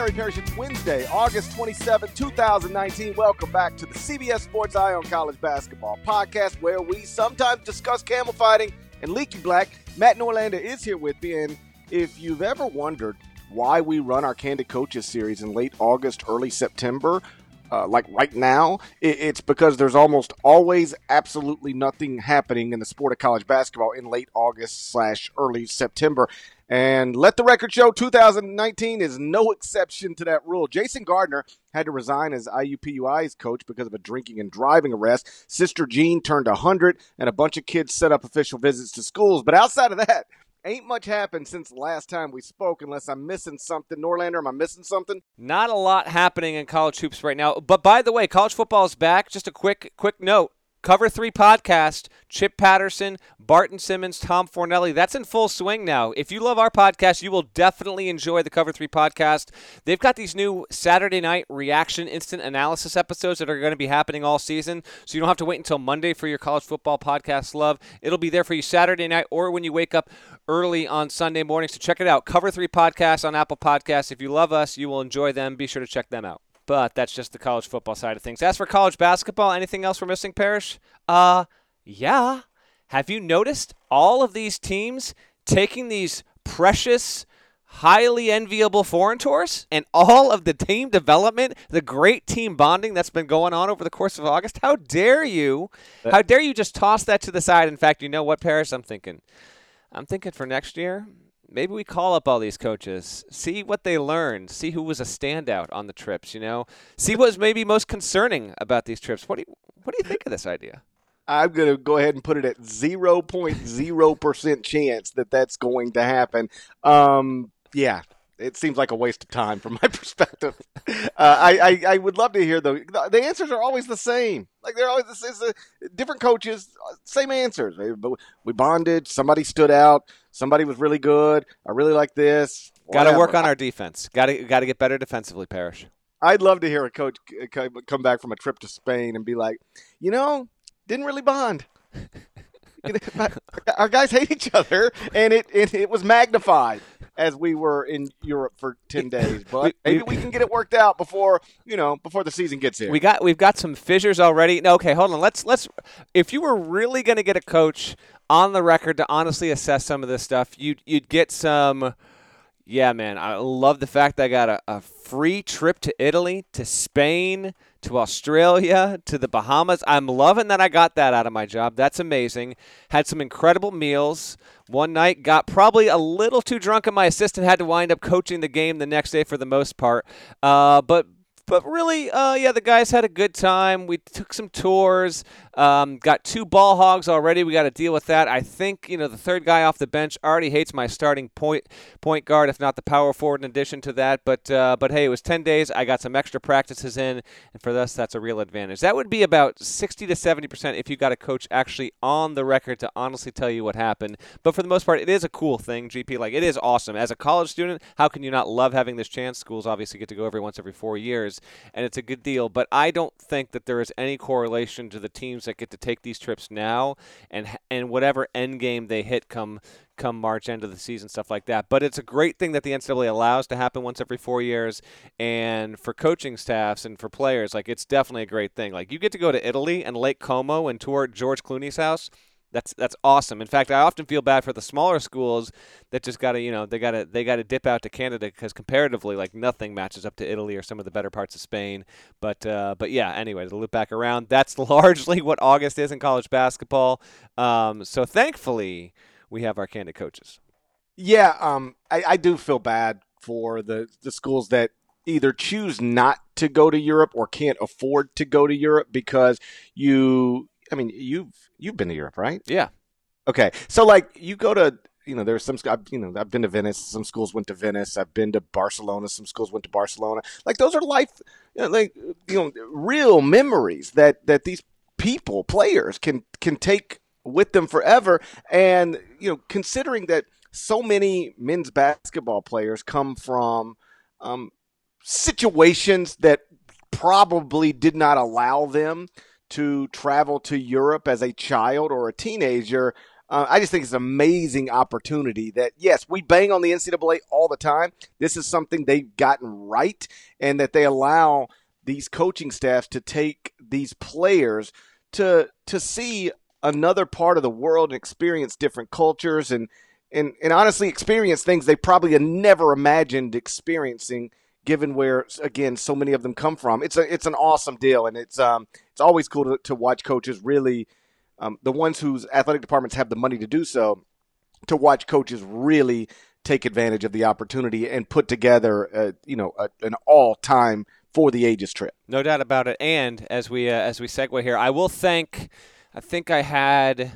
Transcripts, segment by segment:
Gary Parrish. It's Wednesday, August 27, 2019. Welcome back to the CBS Sports Eye on College Basketball podcast, where we sometimes discuss camel fighting and leaky black. Matt Norlander is here with me, and if you've ever wondered why we run our Candid Coaches series in late August, early September, uh, like right now, it's because there's almost always absolutely nothing happening in the sport of college basketball in late August slash early September. And let the record show 2019 is no exception to that rule. Jason Gardner had to resign as IUPUI's coach because of a drinking and driving arrest. Sister Jean turned 100, and a bunch of kids set up official visits to schools. But outside of that, ain't much happened since the last time we spoke, unless I'm missing something. Norlander, am I missing something? Not a lot happening in college hoops right now. But by the way, college football is back. Just a quick quick note. Cover Three podcast, Chip Patterson, Barton Simmons, Tom Fornelli. That's in full swing now. If you love our podcast, you will definitely enjoy the Cover Three podcast. They've got these new Saturday night reaction instant analysis episodes that are going to be happening all season. So you don't have to wait until Monday for your college football podcast love. It'll be there for you Saturday night or when you wake up early on Sunday morning. So check it out. Cover Three podcast on Apple Podcasts. If you love us, you will enjoy them. Be sure to check them out but that's just the college football side of things. As for college basketball, anything else we're missing, Parrish? Uh, yeah. Have you noticed all of these teams taking these precious, highly enviable foreign tours and all of the team development, the great team bonding that's been going on over the course of August? How dare you? How dare you just toss that to the side? In fact, you know what, Parrish? I'm thinking. I'm thinking for next year, maybe we call up all these coaches, see what they learned, see who was a standout on the trips. You know, see what was maybe most concerning about these trips. What do you What do you think of this idea? I'm going to go ahead and put it at 0.0% chance that that's going to happen. Um, yeah, it seems like a waste of time from my perspective. Uh, I, I, I would love to hear the the answers are always the same. Like they're always different coaches, same answers. We bonded. Somebody stood out. Somebody was really good. I really like this. Got to work on our defense. Got to got to get better defensively, Parrish. I'd love to hear a coach come back from a trip to Spain and be like, you know, didn't really bond. Our guys hate each other, and it, it, it was magnified as we were in Europe for ten days. But maybe we can get it worked out before you know before the season gets here. We got we've got some fissures already. No, okay, hold on. Let's let's. If you were really going to get a coach on the record to honestly assess some of this stuff, you'd you'd get some. Yeah, man, I love the fact that I got a, a free trip to Italy, to Spain, to Australia, to the Bahamas. I'm loving that I got that out of my job. That's amazing. Had some incredible meals. One night, got probably a little too drunk, and my assistant had to wind up coaching the game the next day for the most part. Uh, but but really, uh, yeah, the guys had a good time. We took some tours. Um, got two ball hogs already. We got to deal with that. I think you know the third guy off the bench already hates my starting point point guard, if not the power forward. In addition to that, but uh, but hey, it was ten days. I got some extra practices in, and for us, that's a real advantage. That would be about sixty to seventy percent if you got a coach actually on the record to honestly tell you what happened. But for the most part, it is a cool thing. GP, like it is awesome. As a college student, how can you not love having this chance? Schools obviously get to go every once every four years, and it's a good deal. But I don't think that there is any correlation to the teams that get to take these trips now and and whatever end game they hit come come March end of the season, stuff like that. But it's a great thing that the NCAA allows to happen once every four years, and for coaching staffs and for players, like it's definitely a great thing. Like you get to go to Italy and Lake Como and tour George Clooney's house. That's that's awesome. In fact, I often feel bad for the smaller schools that just got to you know they got to they got to dip out to Canada because comparatively, like nothing matches up to Italy or some of the better parts of Spain. But uh, but yeah, anyway, to loop back around, that's largely what August is in college basketball. Um, so thankfully, we have our candid coaches. Yeah, um, I, I do feel bad for the the schools that either choose not to go to Europe or can't afford to go to Europe because you I mean, you've you've been to Europe, right? Yeah. Okay, so like you go to you know there's some you know I've been to Venice. Some schools went to Venice. I've been to Barcelona. Some schools went to Barcelona. Like those are life, you know, like you know, real memories that that these people players can can take with them forever. And you know, considering that so many men's basketball players come from um, situations that probably did not allow them to travel to Europe as a child or a teenager, Uh, I just think it's an amazing opportunity that, yes, we bang on the NCAA all the time. This is something they've gotten right, and that they allow these coaching staffs to take these players to to see another part of the world and experience different cultures and and, and honestly experience things they probably never imagined experiencing given where again so many of them come from. It's a it's an awesome deal and it's um it's always cool to, to watch coaches really um, the ones whose athletic departments have the money to do so to watch coaches really take advantage of the opportunity and put together a, you know a, an all-time for the ages trip. No doubt about it. And as we uh, as we segue here i will thank i think i had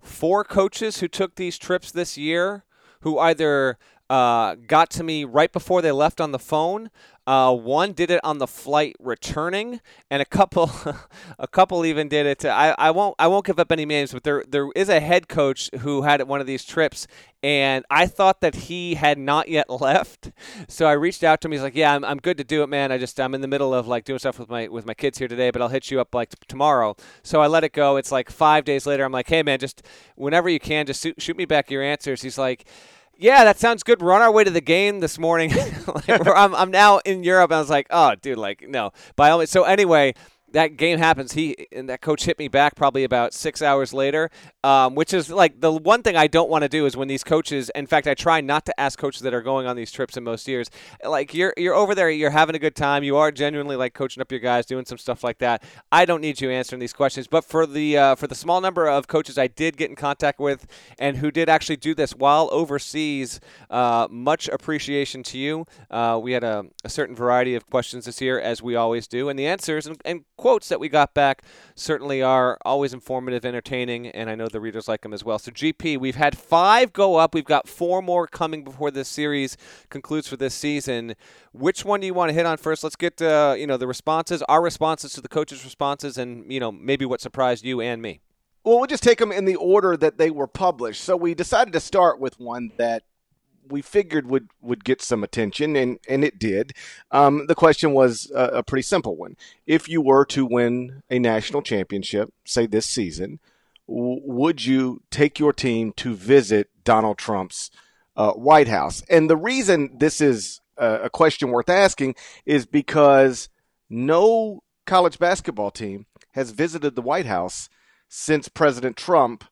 four coaches who took these trips this year who either uh, got to me right before they left on the phone. Uh, one did it on the flight returning, and a couple, a couple even did it. To, I, I won't I won't give up any names, but there there is a head coach who had one of these trips, and I thought that he had not yet left. So I reached out to him. He's like, "Yeah, I'm, I'm good to do it, man. I just I'm in the middle of like doing stuff with my with my kids here today, but I'll hit you up like t- tomorrow." So I let it go. It's like five days later. I'm like, "Hey, man, just whenever you can, just shoot, shoot me back your answers." He's like yeah, that sounds good. We're on our way to the game this morning. like, I'm, I'm now in Europe. I was like, oh, dude, like, no. By all means. So anyway, that game happens, he and that coach hit me back probably about six hours later, um, which is like the one thing I don't want to do is when these coaches. In fact, I try not to ask coaches that are going on these trips in most years. Like you're you're over there, you're having a good time, you are genuinely like coaching up your guys, doing some stuff like that. I don't need you answering these questions, but for the uh, for the small number of coaches I did get in contact with and who did actually do this while overseas, uh, much appreciation to you. Uh, we had a, a, certain variety of questions this year, as we always do, and the answers and, and quotes that we got back certainly are always informative, entertaining, and I know the readers like them as well. So, GP, we've had five go up. We've got four more coming before this series concludes for this season. Which one do you want to hit on first? Let's get uh, you know the responses, our responses to the coaches' responses, and you know maybe what surprised you and me. Well, we'll just take them in the order that they were published. So we decided to start with one that we figured would would get some attention, and and it did. Um, the question was a, a, pretty simple one: If you were to win a national championship, say this season, w- would you take your team to visit Donald Trump's uh, White House? And the reason this is a, a question worth asking is because no college basketball team has visited the White House since President Trump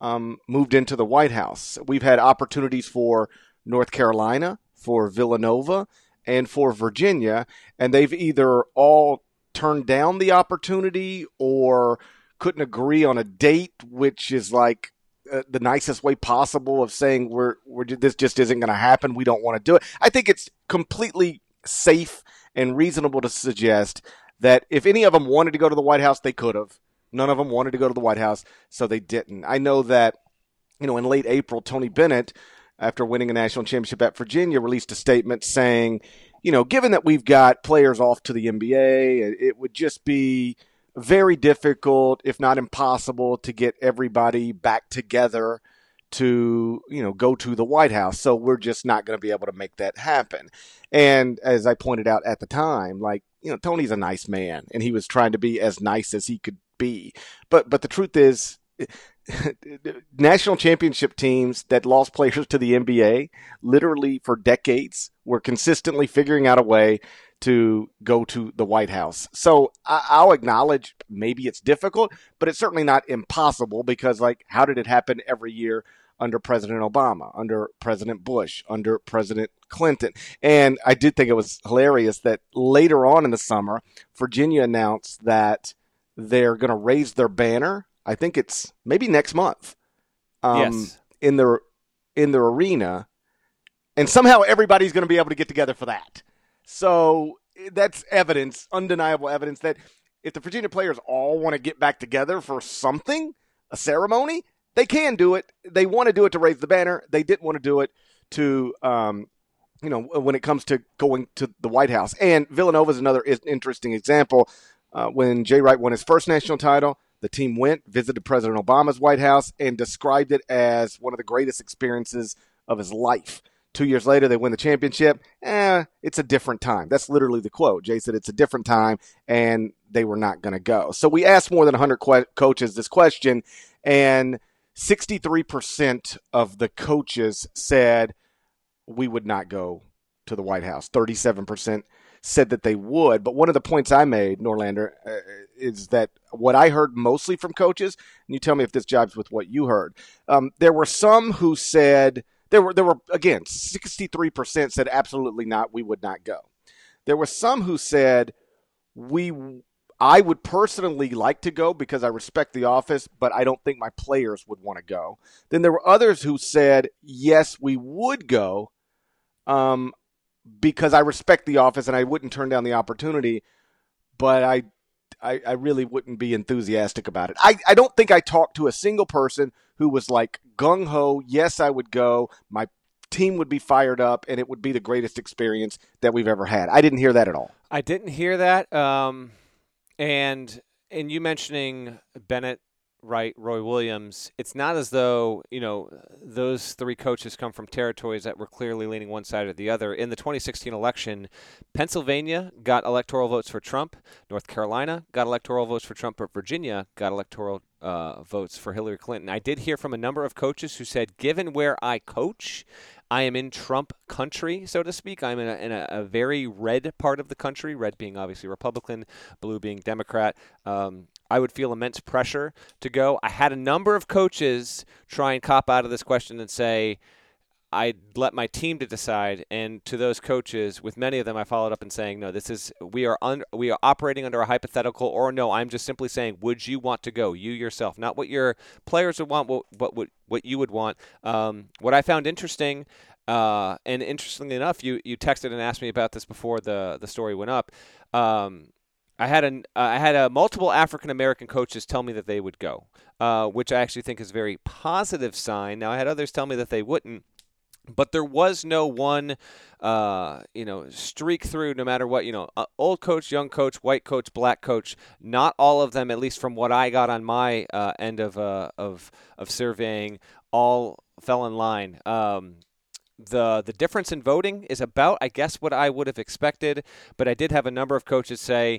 um, moved into the White House. We've had opportunities for North Carolina, for Villanova, and for Virginia, and they've either all turned down the opportunity or couldn't agree on a date, which is like uh, the nicest way possible of saying we're, we're this just isn't going to happen. We don't want to do it. I think it's completely safe and reasonable to suggest that if any of them wanted to go to the White House, they could have. None of them wanted to go to the White House, so they didn't. I know that, you know, in late April, Tony Bennett after winning a national championship at Virginia, released a statement saying, you know, given that we've got players off to the NBA, it would just be very difficult, if not impossible, to get everybody back together to, you know, go to the White House. So we're just not going to be able to make that happen. And as I pointed out at the time, like, you know, Tony's a nice man and he was trying to be as nice as he could be. But but the truth is national championship teams that lost players to the NBA literally for decades were consistently figuring out a way to go to the White House. So I'll acknowledge maybe it's difficult, but it's certainly not impossible because, like, how did it happen every year under President Obama, under President Bush, under President Clinton? And I did think it was hilarious that later on in the summer, Virginia announced that they're going to raise their banner I think it's maybe next month. Um, yes. In the in the arena, and somehow everybody's going to be able to get together for that. So that's evidence, undeniable evidence that if the Virginia players all want to get back together for something, a ceremony, they can do it. They want to do it to raise the banner. They didn't want to do it to, um, you know, when it comes to going to the White House. And Villanova is another interesting example. Uh, when Jay Wright won his first national title, the team went, visited President Obama's White House, and described it as one of the greatest experiences of his life. Two years later, they win the championship. Eh, it's a different time. That's literally the quote. Jay said it's a different time, and they were not going to go. So we asked more than 100 que- coaches this question, and 63% of the coaches said we would not go to the White House. 37% said that they would. But one of the points I made, Norlander, uh, is that what I heard mostly from coaches, and you tell me if this jibes with what you heard. Um, there were some who said there were there were again 63% said absolutely not, we would not go. There were some who said we I would personally like to go because I respect the office, but I don't think my players would want to go. Then there were others who said, yes, we would go um, because I respect the office and I wouldn't turn down the opportunity, but I, I, I really wouldn't be enthusiastic about it. I, I don't think I talked to a single person who was like gung ho, yes, I would go. My team would be fired up and it would be the greatest experience that we've ever had. I didn't hear that at all. I didn't hear that. Um and and you mentioning Bennett, Wright, Roy Williams, it's not as though you know those three coaches come from territories that were clearly leaning one side or the other. In the 2016 election, Pennsylvania got electoral votes for Trump, North Carolina got electoral votes for Trump, but Virginia got electoral uh, votes for Hillary Clinton. I did hear from a number of coaches who said, given where I coach, I am in Trump country, so to speak. I'm in, a, in a, a, very red part of the country, red being obviously Republican, blue being Democrat. Um, I would feel immense pressure to go. I had a number of coaches try and cop out of this question and say, I let my team to decide, and to those coaches, with many of them, I followed up and saying, "No, this is we are un, we are operating under a hypothetical, or no, I'm just simply saying, would you want to go, you yourself, not what your players would want, but what what you would want." Um, what I found interesting, uh, and interestingly enough, you you texted and asked me about this before the the story went up. Um, I had an uh, I had a multiple African American coaches tell me that they would go, uh, which I actually think is a very positive sign. Now I had others tell me that they wouldn't but there was no one uh, you know streak through no matter what you know uh, old coach young coach white coach black coach not all of them at least from what i got on my uh, end of, uh, of of surveying all fell in line. Um, the the difference in voting is about i guess what i would have expected but i did have a number of coaches say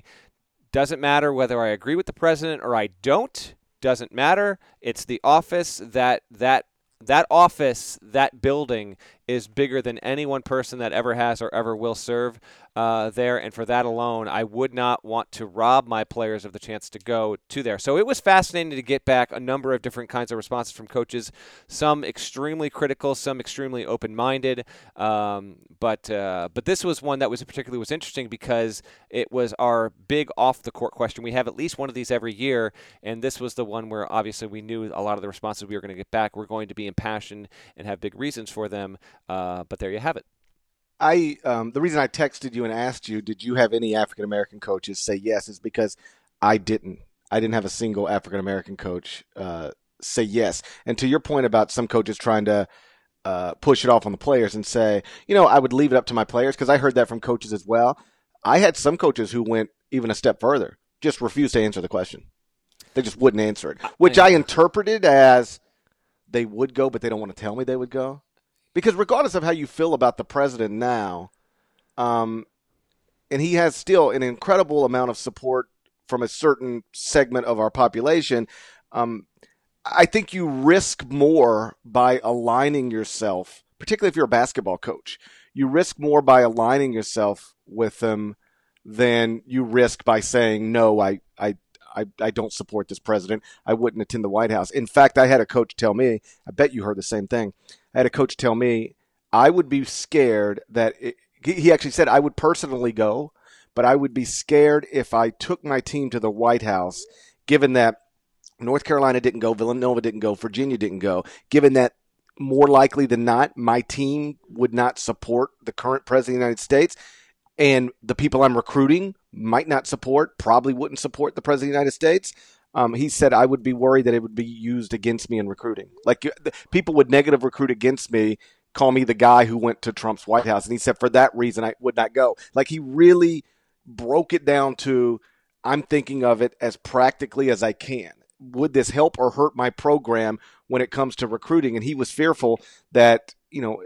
doesn't matter whether i agree with the president or i don't. Doesn't matter. It's the office that that that office, that building is bigger than any one person that ever has or ever will serve uh, there. And for that alone, I would not want to rob my players of the chance to go to there. So it was fascinating to get back a number of different kinds of responses from coaches, some extremely critical, some extremely open minded. Um, but, uh, but this was one that was particularly was interesting because it was our big off the court question. We have at least one of these every year. And this was the one where obviously we knew a lot of the responses we were going to get back were going to be impassioned and have big reasons for them. Uh, but there you have it. I um, the reason I texted you and asked you, did you have any African American coaches say yes, is because I didn't. I didn't have a single African American coach uh, say yes. And to your point about some coaches trying to uh, push it off on the players and say, you know, I would leave it up to my players because I heard that from coaches as well. I had some coaches who went even a step further, just refused to answer the question. They just wouldn't answer it, which I interpreted as they would go, but they don't want to tell me they would go because regardless of how you feel about the president now, um, and he has still an incredible amount of support from a certain segment of our population. Um, I think you risk more by aligning yourself, particularly if you're a basketball coach. You risk more by aligning yourself with them than you risk by saying no. I I I, I don't support this president. I wouldn't attend the White House. In fact, I had a coach tell me. I bet you heard the same thing. I had a coach tell me I would be scared that it, he actually said I would personally go, but I would be scared if I took my team to the White House, given that North Carolina didn't go, Villanova didn't go, Virginia didn't go, given that more likely than not, my team would not support the current president of the United States. And the people I'm recruiting might not support, probably wouldn't support the president of the United States um, he said I would be worried that it would be used against me in recruiting. Like people would negative recruit against me, call me the guy who went to Trump's White House, and he said for that reason I would not go. Like he really broke it down to I'm thinking of it as practically as I can. Would this help or hurt my program when it comes to recruiting? And he was fearful that you know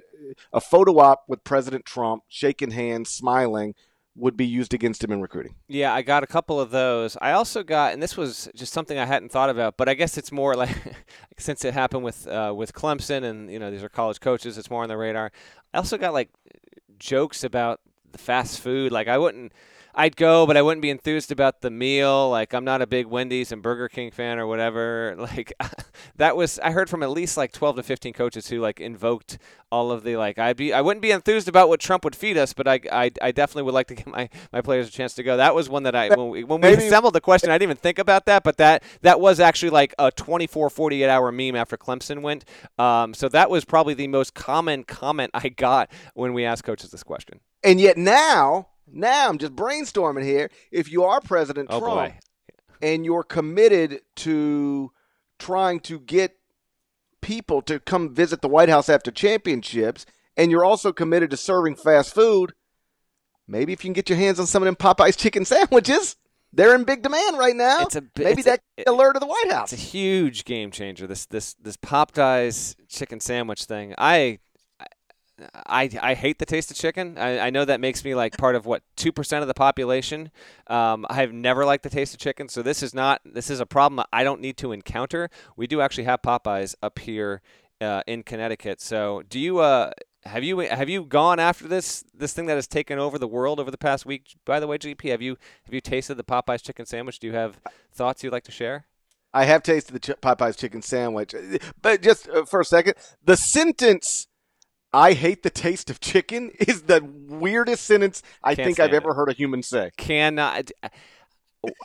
a photo op with President Trump shaking hands, smiling would be used against him in recruiting. Yeah, I got a couple of those. I also got, and this was just something I hadn't thought about, but I guess it's more like since it happened with uh, with Clemson, and you know these are college coaches, it's more on the radar. I also got like jokes about the fast food. Like I wouldn't I'd go, but I wouldn't be enthused about the meal. Like I'm not a big Wendy's and Burger King fan or whatever. Like that was I heard from at least like 12 to 15 coaches who like invoked all of the like I'd be I wouldn't be enthused about what Trump would feed us, but I I, I definitely would like to give my, my players a chance to go. That was one that I when we, when we assembled the question, I didn't even think about that, but that that was actually like a 24 48 hour meme after Clemson went. Um, so that was probably the most common comment I got when we asked coaches this question. And yet now now I'm just brainstorming here. If you are President oh, Trump boy. and you're committed to trying to get people to come visit the White House after championships, and you're also committed to serving fast food, maybe if you can get your hands on some of them Popeyes chicken sandwiches, they're in big demand right now. It's a maybe it's that a, alert of the White House. It's a huge game changer. This this this Popeyes chicken sandwich thing. I I, I hate the taste of chicken. I, I know that makes me like part of what two percent of the population. Um, I've never liked the taste of chicken, so this is not this is a problem I don't need to encounter. We do actually have Popeyes up here uh, in Connecticut. So do you uh, have you have you gone after this this thing that has taken over the world over the past week? By the way, GP, have you have you tasted the Popeyes chicken sandwich? Do you have thoughts you'd like to share? I have tasted the Popeyes chicken sandwich, but just uh, for a second, the sentence I hate the taste of chicken is the weirdest sentence I Can't think I've it. ever heard a human say. Cannot.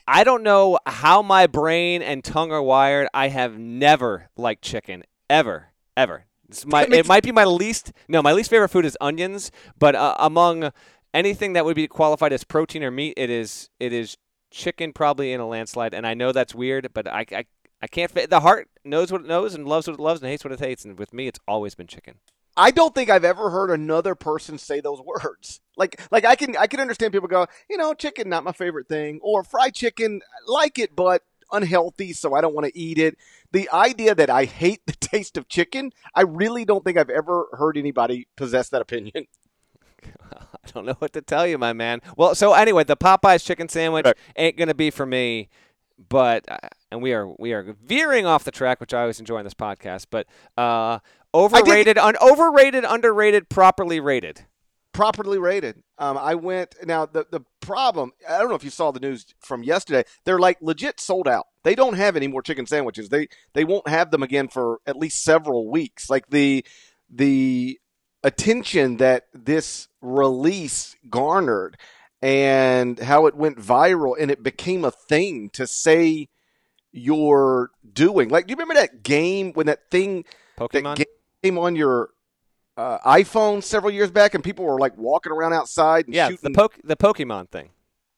I don't know how my brain and tongue are wired. I have never liked chicken ever, ever. It's my, it might be my least. No, my least favorite food is onions. But uh, among anything that would be qualified as protein or meat, it is it is chicken probably in a landslide. And I know that's weird, but I I, I can't. fit The heart knows what it knows and loves what it loves and hates what it hates. And with me, it's always been chicken. I don't think I've ever heard another person say those words. Like, like I can, I can understand people go, you know, chicken not my favorite thing, or fried chicken, like it, but unhealthy, so I don't want to eat it. The idea that I hate the taste of chicken, I really don't think I've ever heard anybody possess that opinion. I don't know what to tell you, my man. Well, so anyway, the Popeyes chicken sandwich Right. ain't gonna be for me, but uh, and we are we are veering off the track, which I always enjoy in this podcast. But uh, overrated, un- overrated, underrated, properly rated. properly rated. Um, I went now. The the problem. I don't know if you saw the news from yesterday. They're like legit sold out. They don't have any more chicken sandwiches. They they won't have them again for at least several weeks. Like the the attention that this release garnered and how it went viral and it became a thing to say you're doing. Like, do you remember that game when that thing that Pokemon. Game came on your uh, iPhone several years back, and people were like walking around outside and yeah, the shooting. poke the Pokemon thing.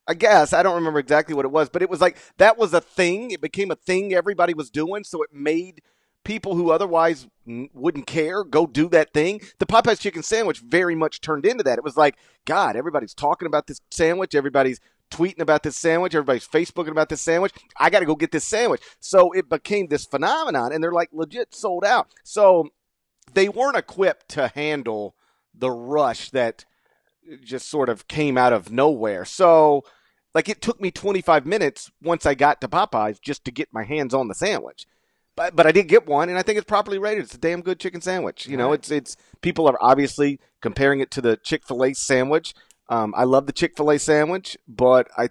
I guess I don't remember exactly what it was, but it was like that was a thing. It became a thing everybody was doing, so it made people who otherwise wouldn't care go do that thing. The Popeyes chicken sandwich very much turned into that. It was like, God, everybody's talking about this sandwich. Everybody's tweeting about this sandwich. Everybody's Facebooking about this sandwich. I got to go get this sandwich. So it became this phenomenon, and they're like legit sold out. So they weren't equipped to handle the rush that just sort of came out of nowhere. So, like, it took me 25 minutes once I got to Popeyes just to get my hands on the sandwich. But, but I did get one, and I think it's properly rated. It's a damn good chicken sandwich. You know, Right. it's it's people are obviously comparing it to the Chick Fil A sandwich. Um, I love the Chick Fil A sandwich, but I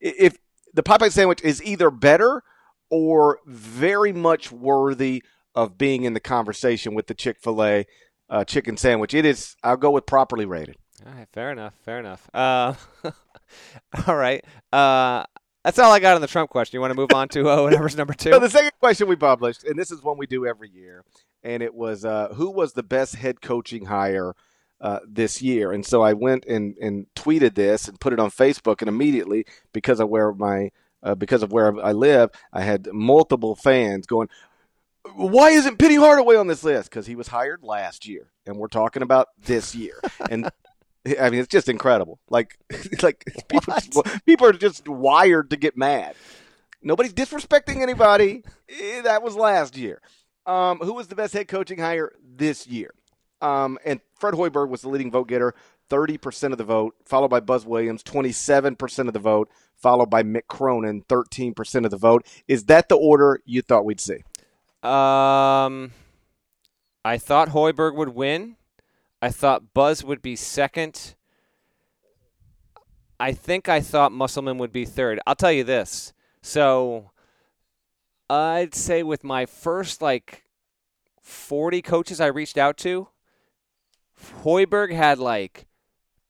if the Popeye sandwich is either better or very much worthy of being in the conversation with the Chick Fil A uh, chicken sandwich. It is. I'll go with properly rated. All right, fair enough. Fair enough. Uh, all right. Uh, that's all I got on the Trump question. You want to move on to uh, whatever's number two? So the second question we published, and this is one we do every year, and it was uh, who was the best head coaching hire uh, this year? And so I went and, and tweeted this and put it on Facebook, and immediately because of where my uh, because of where I live, I had multiple fans going, "Why isn't Penny Hardaway on this list?" Because he was hired last year, and we're talking about this year, and. I mean, it's just incredible. Like, like people, people are just wired to get mad. Nobody's disrespecting anybody. Eh, That was last year. Um, who was the best head coaching hire this year? Um, and Fred Hoiberg was the leading vote getter, 30% of the vote, followed by Buzz Williams, 27% of the vote, followed by Mick Cronin, 13% of the vote. Is that the order you thought we'd see? Um, I thought Hoiberg would win. I thought Buzz would be second. I think I thought Musselman would be third. I'll tell you this. So I'd say with my first like 40 coaches I reached out to, Hoiberg had like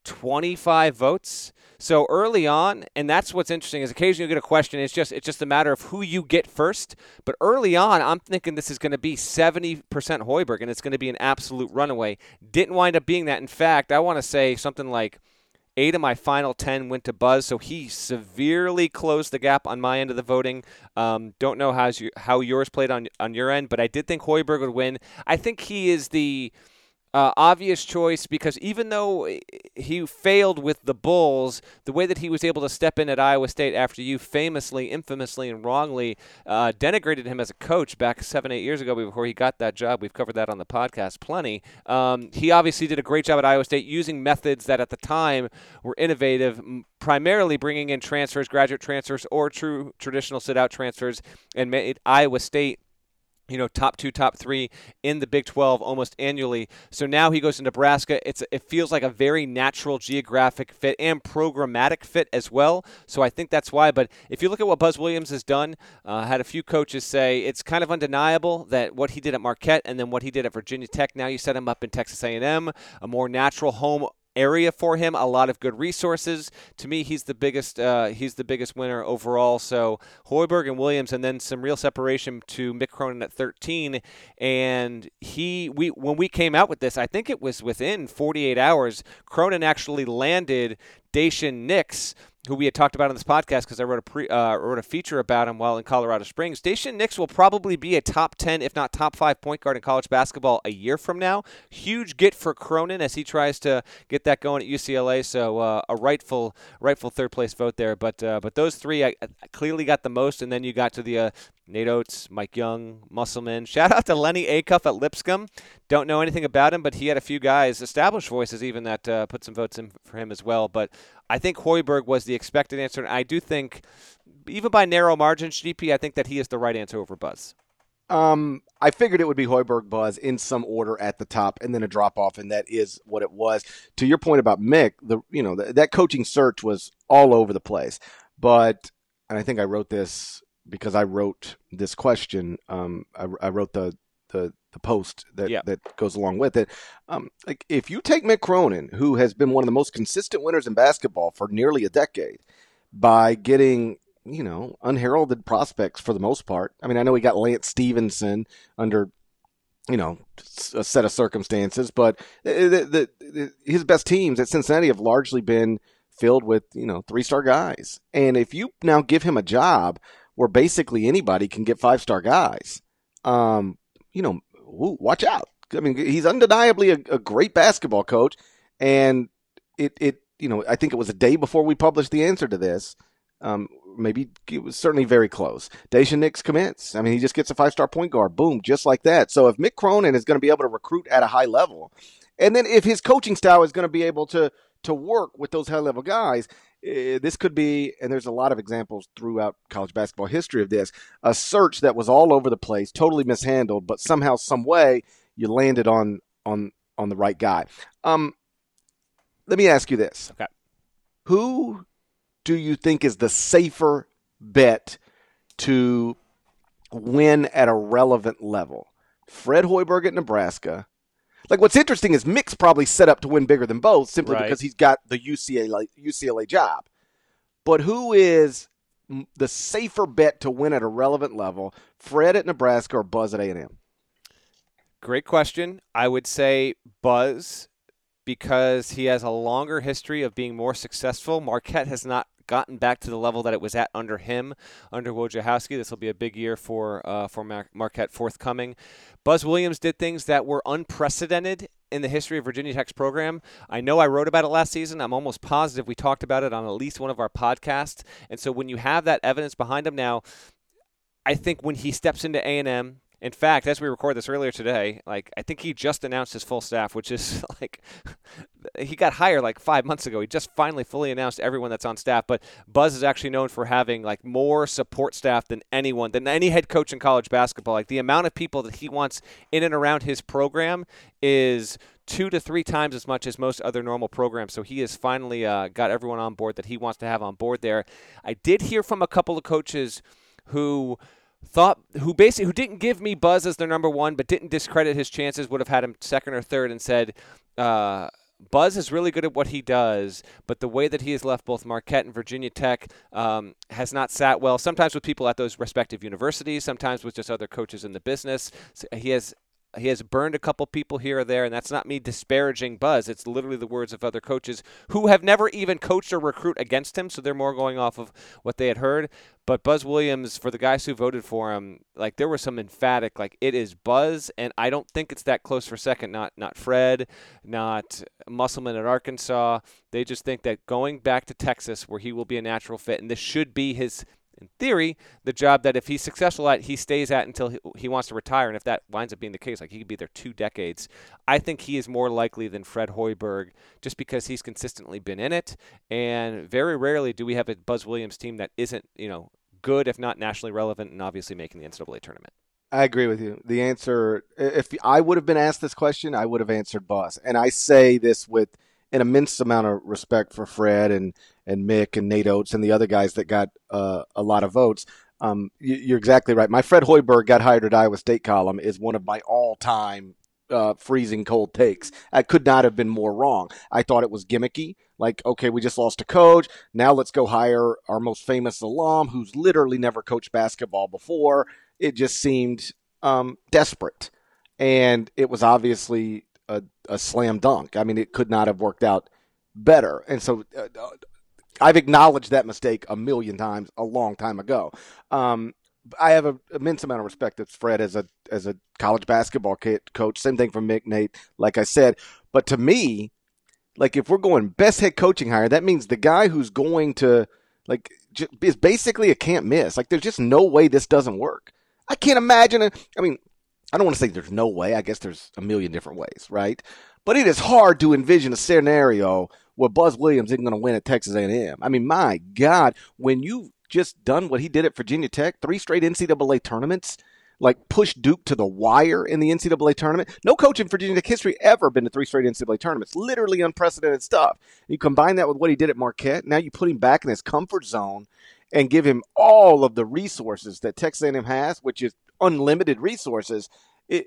25 votes. So early on, and that's what's interesting is occasionally you get a question. It's just it's just a matter of who you get first. But early on, I'm thinking this is going to be 70% Hoiberg, and it's going to be an absolute runaway. Didn't wind up being that. In fact, I want to say something like eight of my final 10 went to Buzz, so he severely closed the gap on my end of the voting. Um, don't know how's you, how yours played on on your end, but I did think Hoiberg would win. I think he is the uh, obvious choice because even though he failed with the Bulls, the way that he was able to step in at Iowa State after you famously, infamously, and wrongly uh, denigrated him as a coach back seven, eight years ago before he got that job. We've covered that on the podcast plenty. Um, he obviously did a great job at Iowa State using methods that at the time were innovative, primarily bringing in transfers, graduate transfers, or true traditional sit out transfers, and made Iowa State you know, top two, top three in the Big 12 almost annually. So now he goes to Nebraska. It's it feels like a very natural geographic fit and programmatic fit as well. So I think that's why. But if you look at what Buzz Williams has done, uh, had a few coaches say it's kind of undeniable that what he did at Marquette and then what he did at Virginia Tech. Now you set him up in Texas A&M, a more natural home area for him. A lot of good resources. To me, he's the biggest. Uh, he's the biggest winner overall. So Hoiberg and Williams, and then some real separation to Mick Cronin at 13. And he, we when we came out with this, I think it was within 48 hours. Cronin actually landed Daishen Nix who we had talked about on this podcast because I wrote a pre, uh, wrote a feature about him while in Colorado Springs. Daishen Nix will probably be a top ten, if not top five, point guard in college basketball a year from now. Huge get for Cronin as he tries to get that going at UCLA. So uh, a rightful rightful third place vote there. But uh, but those three I, I, clearly got the most, and then you got to the uh, Nate Oats, Mike Young, Musselman. Shout out to Lennie Acuff at Lipscomb. Don't know anything about him, but he had a few guys, established voices even, that uh, put some votes in for him as well. But I think Hoiberg was the expected answer, and I do think, even by narrow margins, GP, I think that he is the right answer over Buzz. Um, I figured it would be Hoiberg Buzz in some order at the top, and then a drop off, and that is what it was. To your point about Mick, the you know the, that coaching search was all over the place, but and I think I wrote this because I wrote this question. Um, I, I wrote the, the the post that yeah. that goes along with it. Um, like if you take Mick Cronin, who has been one of the most consistent winners in basketball for nearly a decade, by getting you know unheralded prospects for the most part. I mean, I know he got Lance Stephenson under you know a set of circumstances, but the, the, the, his best teams at Cincinnati have largely been filled with you know three star guys. And if you now give him a job where basically anybody can get five star guys, um, you know, ooh, watch out. I mean, he's undeniably a, a, great basketball coach, and it it you know I think it was a day before we published the answer to this. Um, maybe it was certainly very close. Daishen Nix commits. I mean, he just gets a five star point guard, boom, just like that. So if Mick Cronin is going to be able to recruit at a high level, and then if his coaching style is going to be able to to work with those high level guys, uh, this could be, and there's a lot of examples throughout college basketball history of this, a search that was all over the place, totally mishandled, but somehow, some way, you landed on on on the right guy. Um, let me ask you this: Okay, who do you think is the safer bet to win at a relevant level? Fred Hoiberg at Nebraska like what's interesting is Mick's probably set up to win bigger than both simply right. because he's got the UCLA UCLA job. But who is the safer bet to win at a relevant level? Fred at Nebraska or Buzz at A&M? Great question. I would say Buzz because he has a longer history of being more successful. Marquette has not gotten back to the level that it was at under him, under Wojciechowski. This will be a big year for uh, for Mar- Marquette forthcoming. Buzz Williams did things that were unprecedented in the history of Virginia Tech's program. I know I wrote about it last season. I'm almost positive we talked about it on at least one of our podcasts. And so when you have that evidence behind him now, I think when he steps into A&M, in fact, as we record this earlier today, like I think he just announced his full staff, which is like he got hired like five months ago. He just finally fully announced everyone that's on staff. But Buzz is actually known for having like more support staff than anyone, than any head coach in college basketball. Like the amount of people that he wants in and around his program is two to three times as much as most other normal programs. So he has finally uh, got everyone on board that he wants to have on board there. I did hear from a couple of coaches who thought who basically who didn't give me Buzz as their number one, but didn't discredit his chances. Would have had him second or third, and said. Uh, Buzz is really good at what he does, but the way that he has left both Marquette and Virginia Tech um, has not sat well. Sometimes with people at those respective universities, sometimes with just other coaches in the business. He has he has burned a couple people here or there, and that's not me disparaging Buzz. It's literally the words of other coaches who have never even coached or recruit against him, so they're more going off of what they had heard. But Buzz Williams, for the guys who voted for him, like there was some emphatic, like it is Buzz, and I don't think it's that close for second. Not not Fred, not Musselman at Arkansas. They just think that going back to Texas, where he will be a natural fit, and this should be his in theory, the job that if he's successful at, he stays at until he, he, wants to retire. And if that winds up being the case, like he could be there two decades, I think he is more likely than Fred Hoiberg just because he's consistently been in it. And very rarely do we have a Buzz Williams team that isn't, you know, good, if not nationally relevant, and obviously making the NCAA tournament. I agree with you. The answer, if I would have been asked this question, I would have answered Buzz. And I say this with an immense amount of respect for Fred and and Mick and Nate Oats and the other guys that got uh, a lot of votes. Um, you, are exactly right. My Fred Hoiberg got hired at Iowa State column is one of my all time uh, freezing cold takes. I could not have been more wrong. I thought it was gimmicky. Like, okay, we just lost a coach. Now let's go hire our most famous alum who's literally never coached basketball before. It just seemed um, desperate. And it was obviously a, a, slam dunk. I mean, it could not have worked out better. And so uh, I've acknowledged that mistake a million times a long time ago. Um, I have an immense amount of respect for Fred as a as a college basketball coach. Same thing for Mick Nate, like I said. But to me, like if we're going best head coaching hire, that means the guy who's going to like is basically a can't miss. Like there's just no way this doesn't work. I can't imagine. I mean, I don't want to say there's no way. I guess there's a million different ways, right? But it is hard to envision a scenario where Buzz Williams isn't going to win at Texas A&M. I mean, my God, when you've just done what he did at Virginia Tech, three straight NCAA tournaments, like push Duke to the wire in the NCAA tournament. No coach in Virginia Tech history ever been to three straight NCAA tournaments. Literally unprecedented stuff. You combine that with what he did at Marquette. Now you put him back in his comfort zone and give him all of the resources that Texas A&M has, which is unlimited resources. It,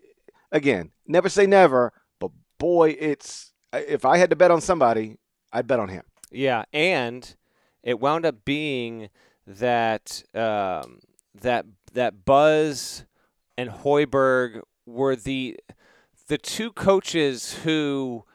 again, never say never, but boy, it's if I had to bet on somebody, I'd bet on him. Yeah, and it wound up being that um, that that Buzz and Hoiberg were the the two coaches who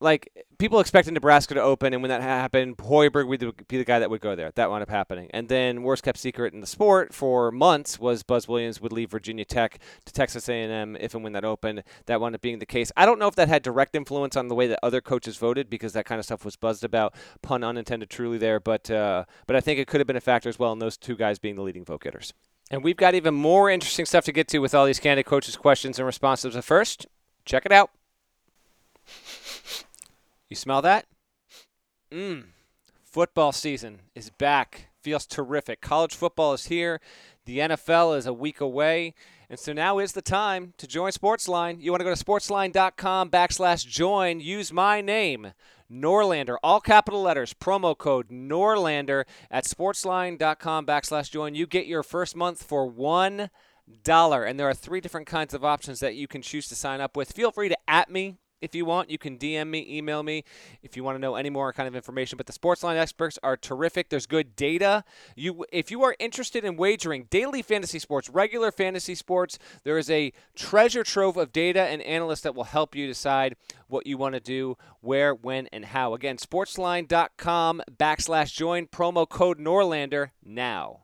like people expected Nebraska to open, and when that happened, Hoiberg would be the guy that would go there. That wound up happening. And then, worst kept secret in the sport for months was Buzz Williams would leave Virginia Tech to Texas A&M if and when that opened. That wound up being the case. I don't know if that had direct influence on the way that other coaches voted because that kind of stuff was buzzed about. Pun unintended, truly there. But uh, but I think it could have been a factor as well in those two guys being the leading vote getters. And we've got even more interesting stuff to get to with all these candidate coaches' questions and responses. But first, check it out. You smell that? Mmm. Football season is back. Feels terrific. College football is here. The NFL is a week away. And so now is the time to join Sportsline. You want to go to sportsline.com backslash join. Use my name, Norlander, all capital letters, promo code Norlander at sportsline.com backslash join. You get your first month for one dollar. And there are three different kinds of options that you can choose to sign up with. Feel free to at me if you want. You can DM me, email me if you want to know any more kind of information. But the Sportsline experts are terrific. There's good data. You, if you are interested in wagering daily fantasy sports, regular fantasy sports, there is a treasure trove of data and analysts that will help you decide what you want to do, where, when, and how. Again, sportsline.com backslash join promo code Norlander now.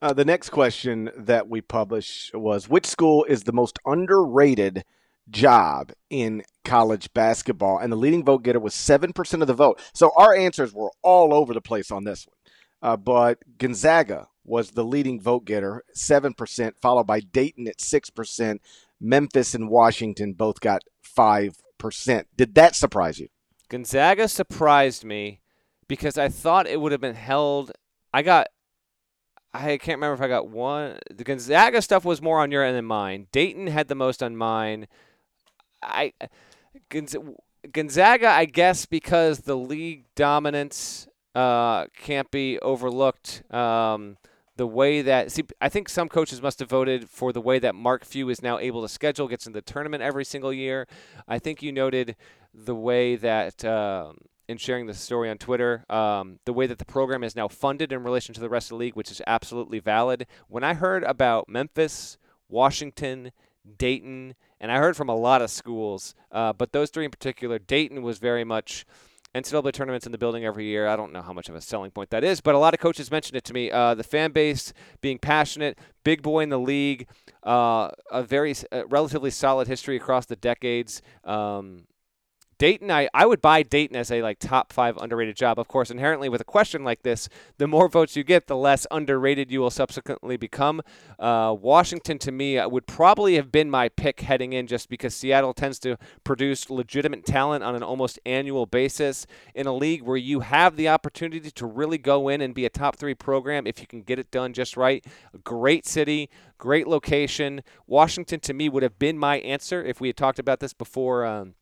Uh, the next question that we published was Which school is the most underrated job in college basketball? And the leading vote getter was 7% of the vote. So our answers were all over the place on this one. Uh, but Gonzaga was the leading vote getter, 7%, followed by Dayton at 6%. Memphis and Washington both got 5%. Did that surprise you? Gonzaga surprised me because I thought it would have been held. I got I can't remember if I got one. The Gonzaga stuff was more on your end than mine. Dayton had the most on mine. I Gonzaga, I guess, because the league dominance uh, can't be overlooked. Um, the way that see, I think some coaches must have voted for the way that Mark Few is now able to schedule, gets in the tournament every single year. I think you noted the way that. Um, in sharing the story on Twitter, um, the way that the program is now funded in relation to the rest of the league, which is absolutely valid. When I heard about Memphis, Washington, Dayton, and I heard from a lot of schools, uh, but those three in particular, Dayton was very much NCAA tournaments in the building every year. I don't know how much of a selling point that is, but a lot of coaches mentioned it to me. Uh, the fan base being passionate, big boy in the league, uh, a very uh, relatively solid history across the decades. Um, Dayton, I, I would buy Dayton as a like top five underrated job. Of course, inherently with a question like this, the more votes you get, the less underrated you will subsequently become. Uh, Washington, to me, uh, would probably have been my pick heading in, just because Seattle tends to produce legitimate talent on an almost annual basis in a league where you have the opportunity to really go in and be a top three program if you can get it done just right. A great city, great location. Washington, to me, would have been my answer if we had talked about this before. Um,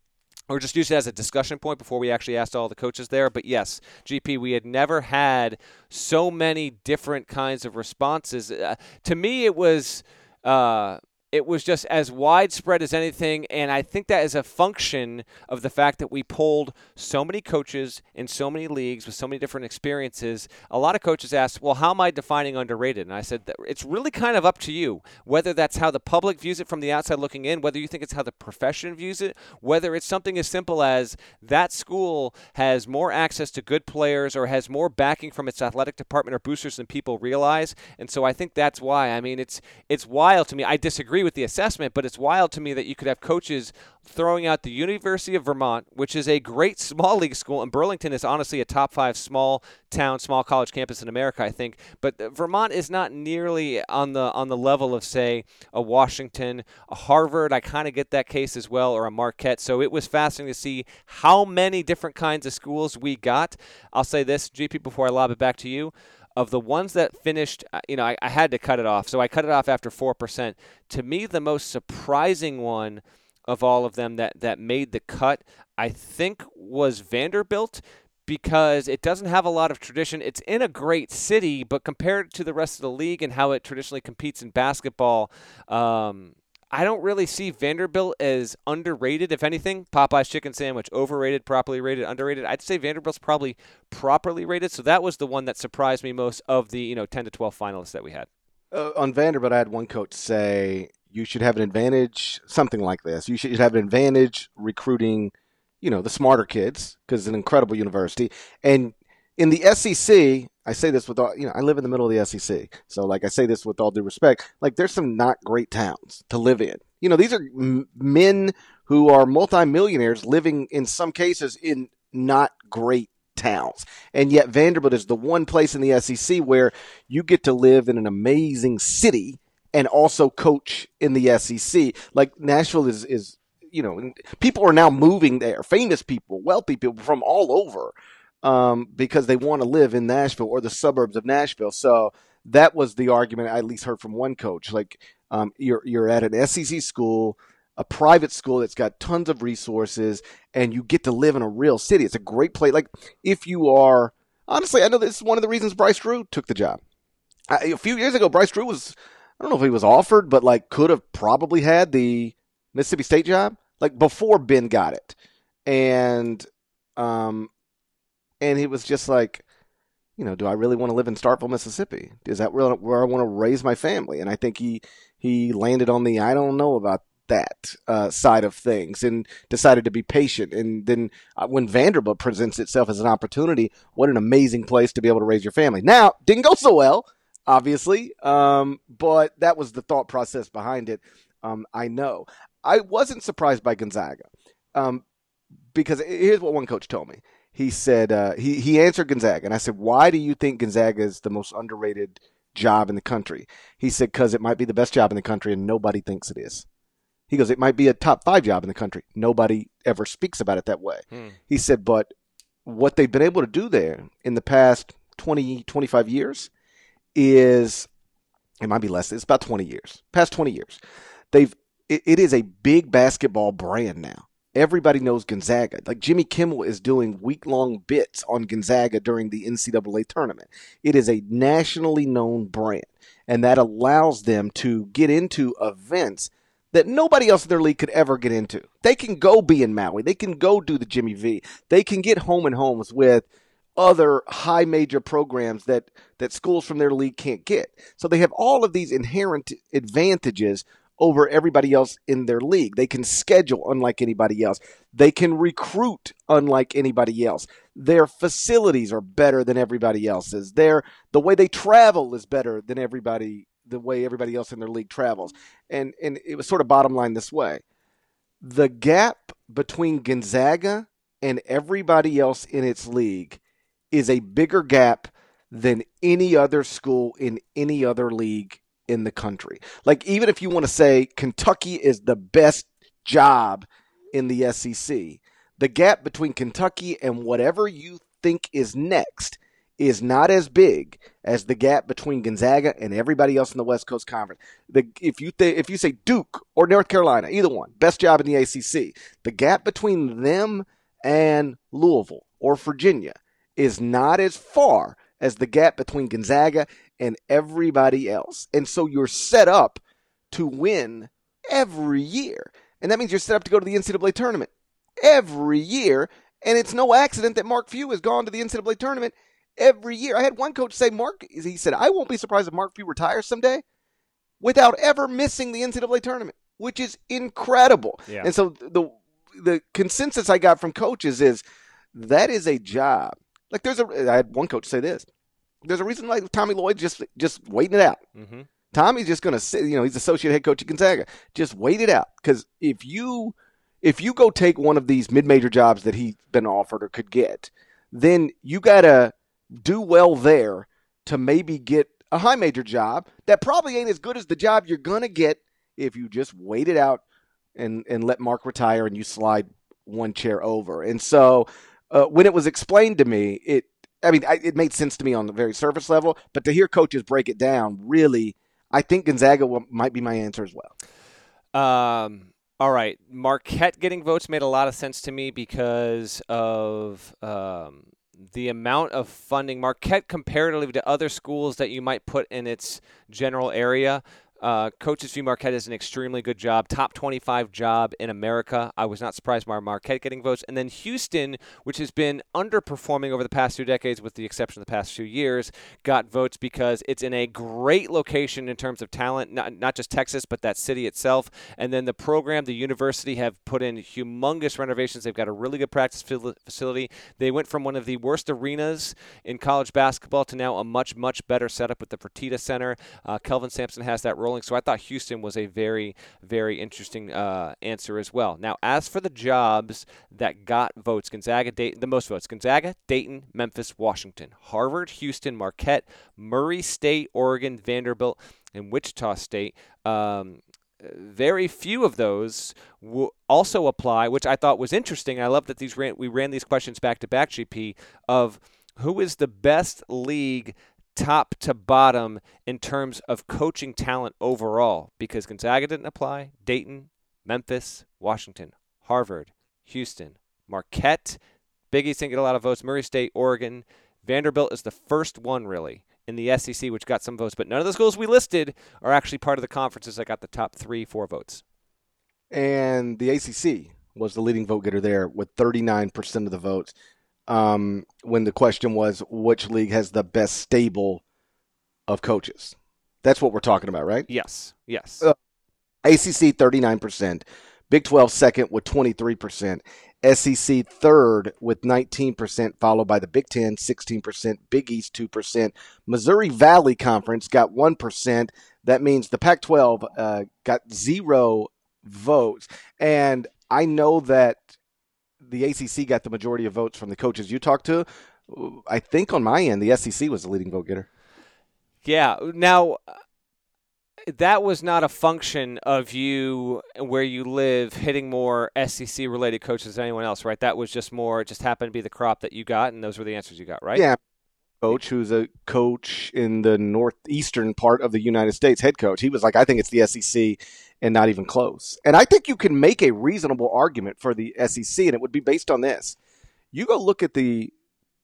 or just use it as a discussion point before we actually asked all the coaches there. But yes, GP, we had never had so many different kinds of responses. Uh, to me, it was. Uh, it was just as widespread as anything. And I think that is a function of the fact that we polled so many coaches in so many leagues with so many different experiences. A lot of coaches asked, Well, how am I defining underrated? And I said, It's really kind of up to you, whether that's how the public views it from the outside looking in, whether you think it's how the profession views it, whether it's something as simple as that school has more access to good players or has more backing from its athletic department or boosters than people realize. And so I think that's why. I mean, it's it's wild to me. I disagree with the assessment, but it's wild to me that you could have coaches throwing out the University of Vermont, which is a great small league school, and Burlington is honestly a top five small town, small college campus in America, I think. But uh, Vermont is not nearly on the on the level of say a Washington, a Harvard. I kind of get that case as well, or a Marquette. So it was fascinating to see how many different kinds of schools we got. I'll say this, GP, before I lob it back to you of the ones that finished, uh, you know, I, I, had to cut it off. So I cut it off after 4%. To me, the most surprising one of all of them that, that made the cut, I think, was Vanderbilt because it doesn't have a lot of tradition. It's in a great city, but compared to the rest of the league and how it traditionally competes in basketball, um, I don't really see Vanderbilt as underrated. If anything, Popeye's chicken sandwich overrated, properly rated, underrated. I'd say Vanderbilt's probably properly rated. So that was the one that surprised me most of the you know 10 to 12 finalists that we had. Uh, on Vanderbilt, I had one coach say you should have an advantage, something like this. You should have an advantage recruiting, you know, the smarter kids because it's an incredible university, and in the SEC, I say this with all, you know, I live in the middle of the SEC. So, like, I say this with all due respect. Like, there's some not great towns to live in. You know, these are m- men who are multimillionaires living in some cases in not great towns. And yet, Vanderbilt is the one place in the SEC where you get to live in an amazing city and also coach in the SEC. Like, Nashville is, is, you know, people are now moving there, famous people, wealthy people from all over um, because they want to live in Nashville or the suburbs of Nashville. So that was the argument I at least heard from one coach. Like um, you're you're at an SEC school, a private school that's got tons of resources, and you get to live in a real city. It's a great place. Like if you are honestly, I know this is one of the reasons Bryce Drew took the job. I, a few years ago, Bryce Drew was I don't know if he was offered, but like could have probably had the Mississippi State job like before Ben got it, and um, and he was just like, you know, do I really want to live in Starkville, Mississippi? Is that where, where I want to raise my family? And I think he he landed on the I don't know about that uh, side of things and decided to be patient. And then uh, when Vanderbilt presents itself as an opportunity, what an amazing place to be able to raise your family. Now, didn't go so well, obviously, um, but that was the thought process behind it. Um, I know. I wasn't surprised by Gonzaga um, because here's what one coach told me he said uh, he he answered Gonzaga, and I said, "Why do you think Gonzaga is the most underrated job in the country?" He said, "Because it might be the best job in the country, and nobody thinks it is." He goes, "It might be a top five job in the country. Nobody ever speaks about it that way." Hmm. He said, "But what they've been able to do there in the past 20, 25 years is it might be less. It's about 20 years. Past 20 years, they've it, it is a big basketball brand now everybody knows Gonzaga. Like Jimmy Kimmel is doing week long bits on Gonzaga during the NCAA tournament. It is a nationally known brand, and that allows them to get into events that nobody else in their league could ever get into. They can go be in Maui, they can go do the Jimmy V, they can get home and homes with other high major programs that that schools from their league can't get. So they have all of these inherent advantages over everybody else in their league. They can schedule unlike anybody else. They can recruit unlike anybody else. Their facilities are better than everybody else's. Their the way they travel is better than everybody the way everybody else in their league travels. And and it was sort of bottom line this way. The gap between Gonzaga and everybody else in its league is a bigger gap than any other school in any other league in the country. Like, even if you want to say Kentucky is the best job in the SEC, the gap between Kentucky and whatever you think is next is not as big as the gap between Gonzaga and everybody else in the West Coast Conference. The, if you th- if you say Duke or North Carolina, either one, best job in the ACC, the gap between them and Louisville or Virginia is not as far as the gap between Gonzaga and everybody else. And so you're set up to win every year. And that means you're set up to go to the NCAA tournament every year. And it's no accident that Mark Few has gone to the NCAA tournament every year. I had one coach say, Mark, he said, I won't be surprised if Mark Few retires someday without ever missing the NCAA tournament, which is incredible. Yeah. And so the the consensus I got from coaches is that is a job. Like there's a I had one coach say this. There's a reason why Tommy Lloyd just just waiting it out. Mm-hmm. Tommy's just going to sit. You know, he's associate head coach at Gonzaga. Just wait it out because if you if you go take one of these mid major jobs that he's been offered or could get, then you got to do well there to maybe get a high major job that probably ain't as good as the job you're going to get if you just wait it out and and let Mark retire and you slide one chair over. And so uh, when it was explained to me, it I mean, I, it made sense to me on the very surface level, but to hear coaches break it down, really, I think Gonzaga will, might be my answer as well. Um, all right, Marquette getting votes made a lot of sense to me because of um, the amount of funding Marquette comparatively to other schools that you might put in its general area Uh, Coaches v. Marquette is an extremely good job, top 25 job in America. I was not surprised by Marquette getting votes. And then Houston, which has been underperforming over the past two decades, with the exception of the past few years, got votes because it's in a great location in terms of talent, not, not just Texas, but that city itself. And then the program, the university have put in humongous renovations. They've got a really good practice facility. They went from one of the worst arenas in college basketball to now a much, much better setup with the Fertitta Center. Uh, Kelvin Sampson has that rolling. So I thought Houston was a very, very interesting uh, answer as well. Now, as for the jobs that got votes, Gonzaga, Dayton, the most votes, Gonzaga, Dayton, Memphis, Washington, Harvard, Houston, Marquette, Murray State, Oregon, Vanderbilt, and Wichita State. Um, very few of those also apply, which I thought was interesting. I love that these ran, we ran these questions back to back, GP, of who is the best league top to bottom in terms of coaching talent overall because Gonzaga didn't apply, Dayton, Memphis, Washington, Harvard, Houston, Marquette, Big East didn't get a lot of votes, Murray State, Oregon. Vanderbilt is the first one, really, in the SEC, which got some votes, but none of the schools we listed are actually part of the conferences that got the top three, four votes. And the ACC was the leading vote getter there with 39% of the votes um, when the question was which league has the best stable of coaches. That's what we're talking about, right? Yes. Yes. Uh, ACC 39%, Big 12 second with 23%, SEC third with 19%, followed by the Big 10 16%, Big East 2%, Missouri Valley Conference got 1%. That means the Pac 12 uh, got zero votes. And I know that the ACC got the majority of votes from the coaches you talked to. I think on my end, the SEC was the leading vote getter. Yeah. Now, that was not a function of you where you live hitting more SEC related coaches than anyone else, right? That was just more, it just happened to be the crop that you got, and those were the answers you got, right? Yeah. Coach, who's a coach in the northeastern part of the United States, head coach, he was like, I think it's the SEC and not even close. And I think you can make a reasonable argument for the SEC, and it would be based on this. You go look at the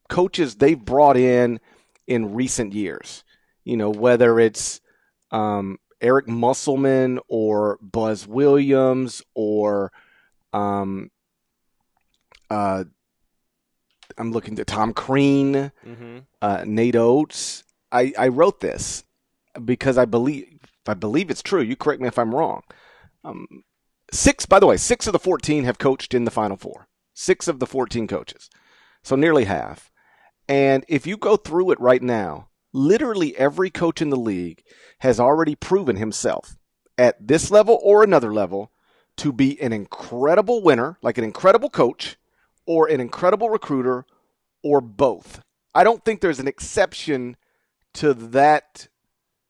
coaches they've brought in in recent years. You know, whether it's um, Eric Musselman or Buzz Williams or um, uh, I'm looking to Tom Crean, mm-hmm. uh, Nate Oats. I, I wrote this because I believe I believe it's true. You correct me if I'm wrong. Um, six, by the way, six of the 14 have coached in the Final Four. Six of the 14 coaches. So nearly half. And if you go through it right now, literally every coach in the league has already proven himself at this level or another level to be an incredible winner, like an incredible coach, or an incredible recruiter, or both. I don't think there's an exception to that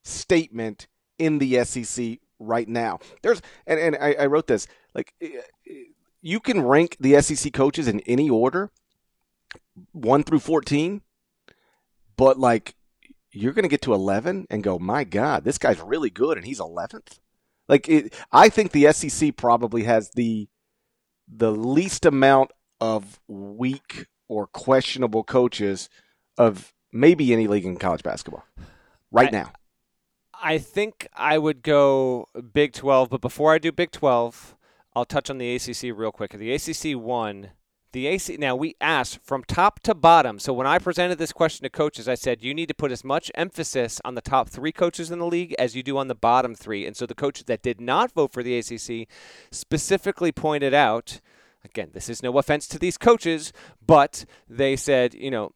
statement in the SEC right now. There's and, and I, I wrote this like eh, eh, you can rank the SEC coaches in any order, one through fourteen, but like you're going to get to eleven and go, my God, this guy's really good, and he's eleventh. Like it, I think the SEC probably has the the least amount of weak or questionable coaches of maybe any league in college basketball right I, now. I think I would go Big 12, but before I do Big 12, I'll touch on the ACC real quick. The ACC won. The AC now we asked from top to bottom. So when I presented this question to coaches, I said you need to put as much emphasis on the top three coaches in the league as you do on the bottom three. And so the coaches that did not vote for the ACC specifically pointed out again, this is no offense to these coaches, but they said, you know,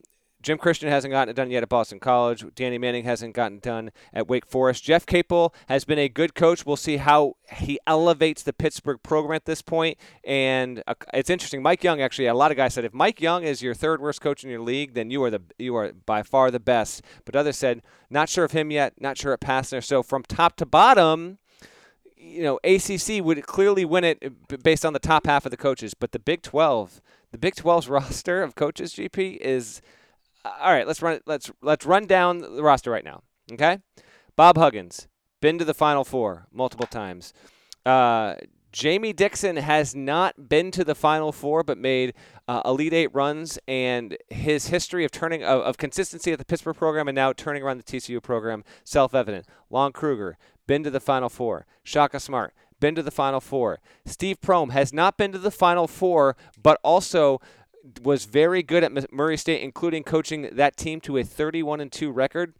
Jim Christian hasn't gotten it done yet at Boston College. Danny Manning hasn't gotten done at Wake Forest. Jeff Capel has been a good coach. We'll see how he elevates the Pittsburgh program at this point. And uh, it's interesting. Mike Young actually, a lot of guys said if Mike Young is your third worst coach in your league, then you are the you are by far the best. But others said not sure of him yet. Not sure at Pastner. So from top to bottom you know, ACC would clearly win it uh, based on the top half of the coaches, but the Big 12, the Big 12's roster of coaches, GP is all right, let's run let's let's run down the roster right now. Okay, Bob Huggins been to the Final Four multiple times. Uh, Jamie Dixon has not been to the Final Four, but made uh, Elite Eight runs, and his history of turning of, of, consistency at the Pittsburgh program and now turning around the TCU program self-evident. Lon Kruger been to the Final Four. Shaka Smart been to the Final Four. Steve Prohm has not been to the Final Four, but also was very good at Murray State, including coaching that team to a 31 and 2 record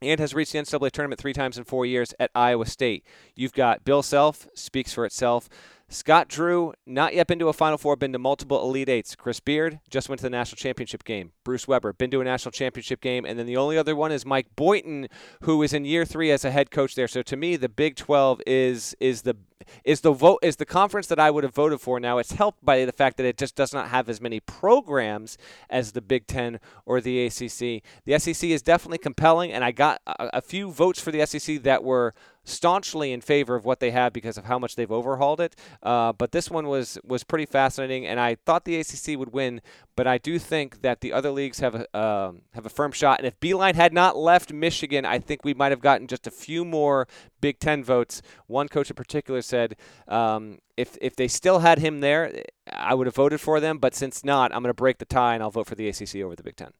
and has reached the NCAA tournament three times in four years at Iowa State. You've got Bill Self, speaks for itself. Scott Drew, not yet been to a Final Four, been to multiple Elite Eights. Chris Beard just went to the national championship game. Bruce Weber, been to a national championship game. And then the only other one is Mike Boynton, who is in year three as a head coach there. So to me, the Big 12 is is the is the vote is the conference that I would have voted for. Now it's helped by the fact that it just does not have as many programs as the Big Ten or the ACC. The SEC is definitely compelling, and I got a, a few votes for the SEC that were staunchly in favor of what they have because of how much they've overhauled it. Uh, but this one was was pretty fascinating, and I thought the ACC would win, but I do think that the other leagues have a uh, have a firm shot. And if Beilein had not left Michigan, I think we might have gotten just a few more Big Ten votes. One coach in particular said. Um, if, if they still had him there, I would have voted for them. But since not, I'm going to break the tie and I'll vote for the ACC over the Big Ten.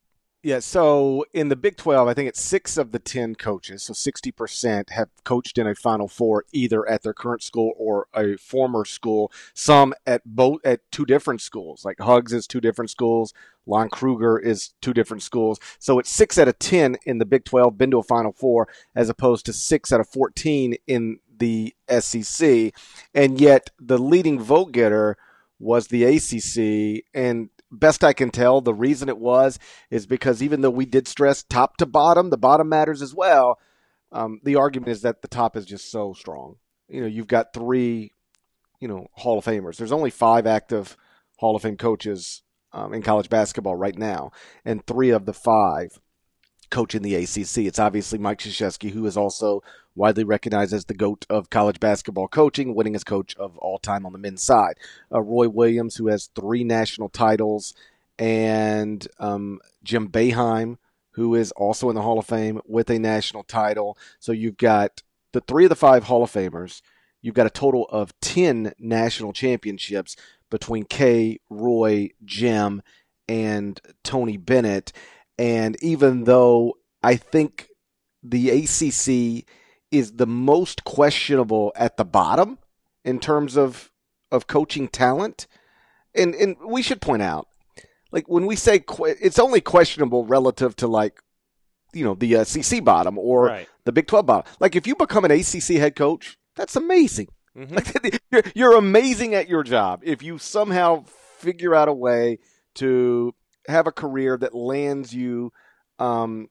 Yeah, so in the Big 12, I think it's six of the 10 coaches, so 60% have coached in a Final Four either at their current school or a former school, some at both at two different schools. Like Hugs is two different schools, Lon Kruger is two different schools. So it's six out of 10 in the Big 12 been to a Final Four as opposed to six out of 14 in the SEC. And yet the leading vote getter was the ACC. And best I can tell, the reason it was is because even though we did stress top to bottom, the bottom matters as well. Um, the argument is that the top is just so strong. You know, you've got three, you know, Hall of Famers. There's only five active Hall of Fame coaches um, in college basketball right now, and three of the five coach in the ACC. It's obviously Mike Krzyzewski, who is also widely recognized as the GOAT of college basketball coaching, winning as coach of all time on the men's side. Uh, Roy Williams, who has three national titles, and um, Jim Boeheim, who is also in the Hall of Fame with a national title. So you've got the three of the five Hall of Famers. You've got a total of 10 national championships between Kay, Roy, Jim, and Tony Bennett. And even though I think the ACC is the most questionable at the bottom in terms of of coaching talent, and and we should point out, like when we say que- it's only questionable relative to like, you know, the uh, CC bottom or right. the Big Twelve bottom. Like if you become an ACC head coach, that's amazing. Mm-hmm. Like, you're, you're amazing at your job if you somehow figure out a way to have a career that lands you um,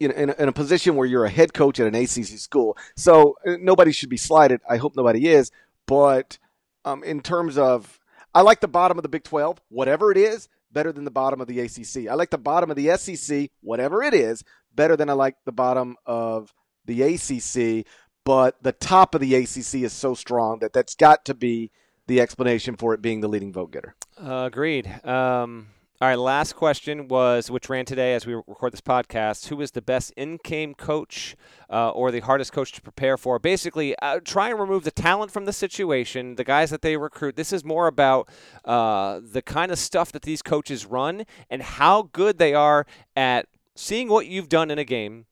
in, in, in, a position where you're a head coach at an ACC school. So uh, nobody should be slighted. I hope nobody is. But um, in terms of, I like the bottom of the Big 12, whatever it is, better than the bottom of the ACC. I like the bottom of the SEC, whatever it is, better than I like the bottom of the ACC. But the top of the ACC is so strong that that's got to be the explanation for it being the leading vote getter. Uh, agreed. Um, all right, last question was, which ran today as we record this podcast, who is the best in-game coach uh, or the hardest coach to prepare for? Basically, uh, try and remove the talent from the situation, the guys that they recruit. This is more about uh, the kind of stuff that these coaches run and how good they are at seeing what you've done in a game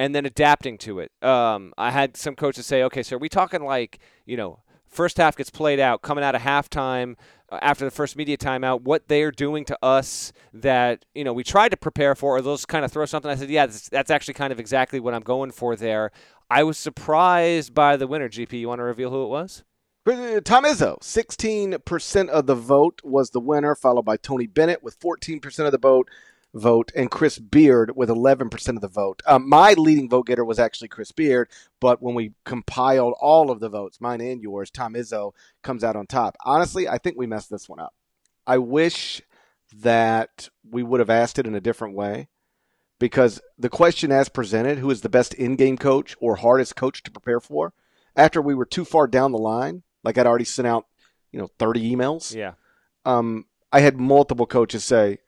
and then adapting to it. Um, I had some coaches say, okay, so are we talking like, you know, first half gets played out, coming out of halftime – after the first media timeout what they're doing to us that you know we tried to prepare for or those kind of throw something. I said yeah that's, that's, actually kind of exactly what i'm going for there. I was surprised by the winner. Gp you want to reveal who it was? Uh, Tom Izzo, 16% of the vote was the winner, followed by Tony Bennett with 14% of the vote vote and Chris Beard with 11% of the vote. Um, my leading vote getter was actually Chris Beard, but when we compiled all of the votes, mine and yours, Tom Izzo comes out on top. Honestly, I think we messed this one up. I wish that we would have asked it in a different way because the question as presented, who is the best in-game coach or hardest coach to prepare for, after we were too far down the line, like I'd already sent out, you know, 30 emails. Yeah. Um, I had multiple coaches say,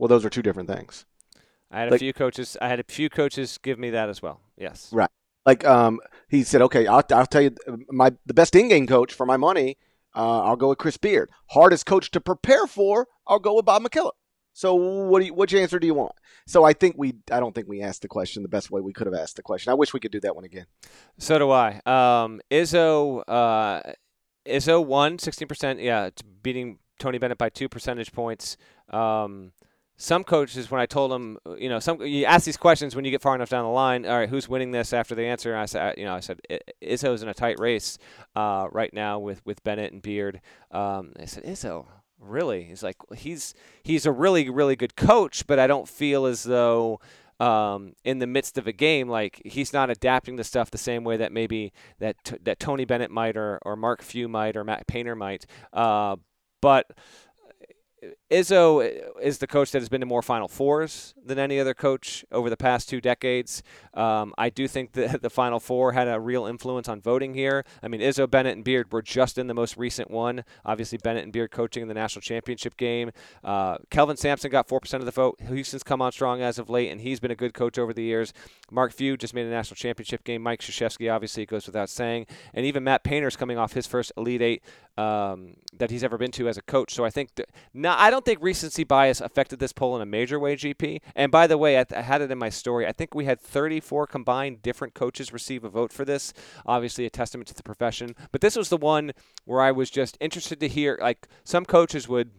well, those are two different things. I had like, a few coaches. I had a few coaches give me that as well. Yes. Right. Like um, he said, okay, I'll, I'll tell you my the best in-game coach for my money. Uh, I'll go with Chris Beard. Hardest coach to prepare for, I'll go with Bob McKillop. So what do you, which answer do you want? So I think we I don't think we asked the question the best way we could have asked the question. I wish we could do that one again. So do I. Um, Izzo uh, Izzo won 16%. Yeah, beating Tony Bennett by two percentage points. Um, some coaches, when I told them, you know, some you ask these questions when you get far enough down the line. All right, who's winning this after the answer? I said, you know, I said Izzo's in a tight race uh, right now with with Bennett and Beard. Um, I said Izzo, really? He's like he's he's a really really good coach, but I don't feel as though um, in the midst of a game, like he's not adapting the stuff the same way that maybe that that Tony Bennett might or or Mark Few might or Matt Painter might. Uh, but Izzo is the coach that has been to more Final Fours than any other coach over the past two decades. Um, I do think that the Final Four had a real influence on voting here. I mean, Izzo, Bennett, and Beard were just in the most recent one. Obviously, Bennett and Beard coaching in the national championship game. Uh, Kelvin Sampson got 4% of the vote. Houston's come on strong as of late, and he's been a good coach over the years. Mark Few just made a national championship game. Mike Krzyzewski, obviously, goes without saying. And even Matt Painter's coming off his first Elite Eight um, that he's ever been to as a coach. So I think, th- no, I don't think recency bias affected this poll in a major way, GP. And by the way, I, th- I, had it in my story. I think we had 34 combined different coaches receive a vote for this. Obviously, a testament to the profession. But this was the one where I was just interested to hear, like, some coaches would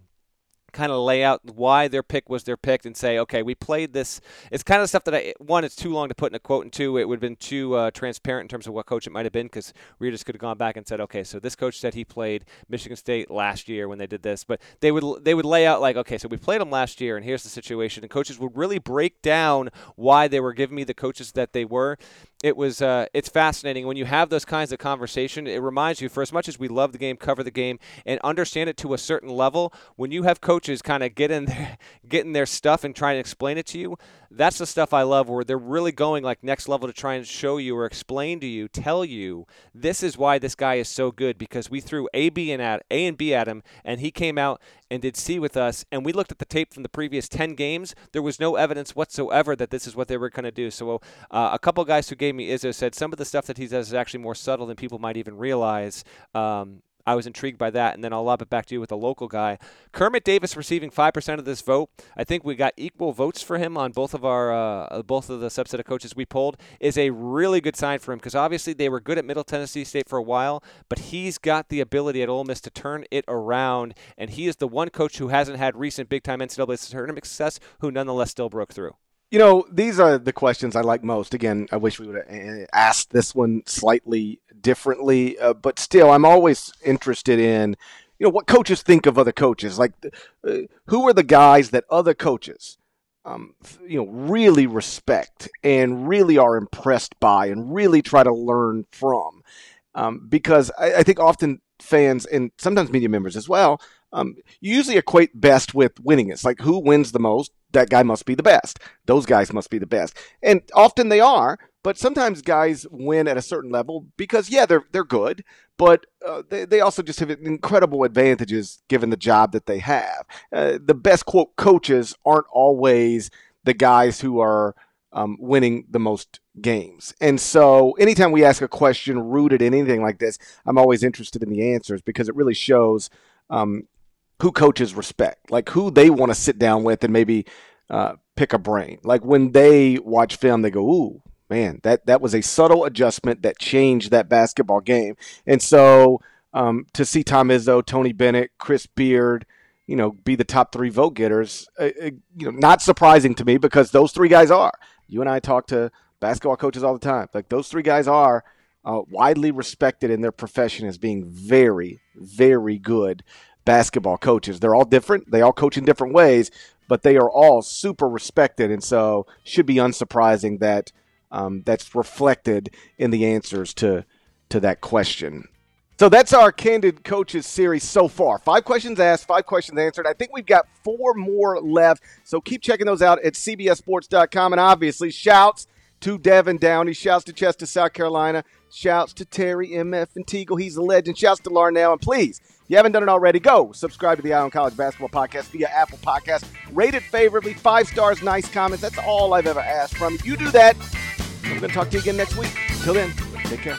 kind of lay out why their pick was their pick and say, okay, we played this. It's kind of stuff that I one, it's too long to put in a quote, and two, it would have been too uh, transparent in terms of what coach it might have been because just could have gone back and said, okay, so this coach said he played Michigan State last year when they did this, but they would they would lay out like, okay, so we played them last year, and here's the situation, and coaches would really break down why they were giving me the coaches that they were. It was uh, it's fascinating when you have those kinds of conversation. It reminds you, for as much as we love the game, cover the game, and understand it to a certain level, when you have coaches kind of get in there, getting their stuff and trying to explain it to you, that's the stuff I love where they're really going like next level to try and show you or explain to you, tell you this is why this guy is so good because we threw A, B, and at A and B at him, and he came out and did C with us, and we looked at the tape from the previous ten games. There was no evidence whatsoever that this is what they were going to do. So uh, a couple guys who gave me Izzo said some of the stuff that he does is actually more subtle than people might even realize. Um, I was intrigued by that, and then I'll lob it back to you with a local guy. Kermit Davis receiving five percent of this vote. I think we got equal votes for him on both of our uh, both of the subset of coaches we polled. Is a really good sign for him because obviously they were good at Middle Tennessee State for a while, but he's got the ability at Ole Miss to turn it around, and he is the one coach who hasn't had recent big time NCAA tournament success who nonetheless still broke through. You know, these are the questions I like most. Again, I wish we would have uh, asked this one slightly differently, uh, but still, I'm always interested in, you know, what coaches think of other coaches. Like, uh, who are the guys that other coaches, um, you know, really respect and really are impressed by and really try to learn from? Um, because I, I think often fans and sometimes media members as well um, you usually equate best with winning. It's like who wins the most, that guy must be the best. Those guys must be the best. And often they are, but sometimes guys win at a certain level because, yeah, they're, they're good, but uh, they, they also just have incredible advantages given the job that they have. Uh, the best, quote, coaches aren't always the guys who are um, winning the most games. And so anytime we ask a question rooted in anything like this, I'm always interested in the answers because it really shows um, who coaches respect, like who they want to sit down with and maybe uh, pick a brain. Like when they watch film, they go, "Ooh, man, that that was a subtle adjustment that changed that basketball game." And so um, to see Tom Izzo, Tony Bennett, Chris Beard, you know, be the top three vote getters, uh, uh, you know, not surprising to me because those three guys are. You and I talk to basketball coaches all the time. Like those three guys are uh, widely respected in their profession as being very, very good basketball coaches. They're all different. They all coach in different ways, but they are all super respected, and so should be unsurprising that um, that's reflected in the answers to to that question. So that's our Candid Coaches series so far. Five questions asked, five questions answered. I think we've got four more left. So keep checking those out at CBSSports.com. And obviously, shouts to Devin Downey, shouts to Chester, South Carolina, shouts to Terry MF and Teagle. He's a legend. Shouts to Larnell. And please, you haven't done it already, go subscribe to the Eye on College Basketball Podcast via Apple Podcast. Rate it favorably, five stars, nice comments. That's all I've ever asked from you. You do that. I'm going to talk to you again next week. Till then, take care.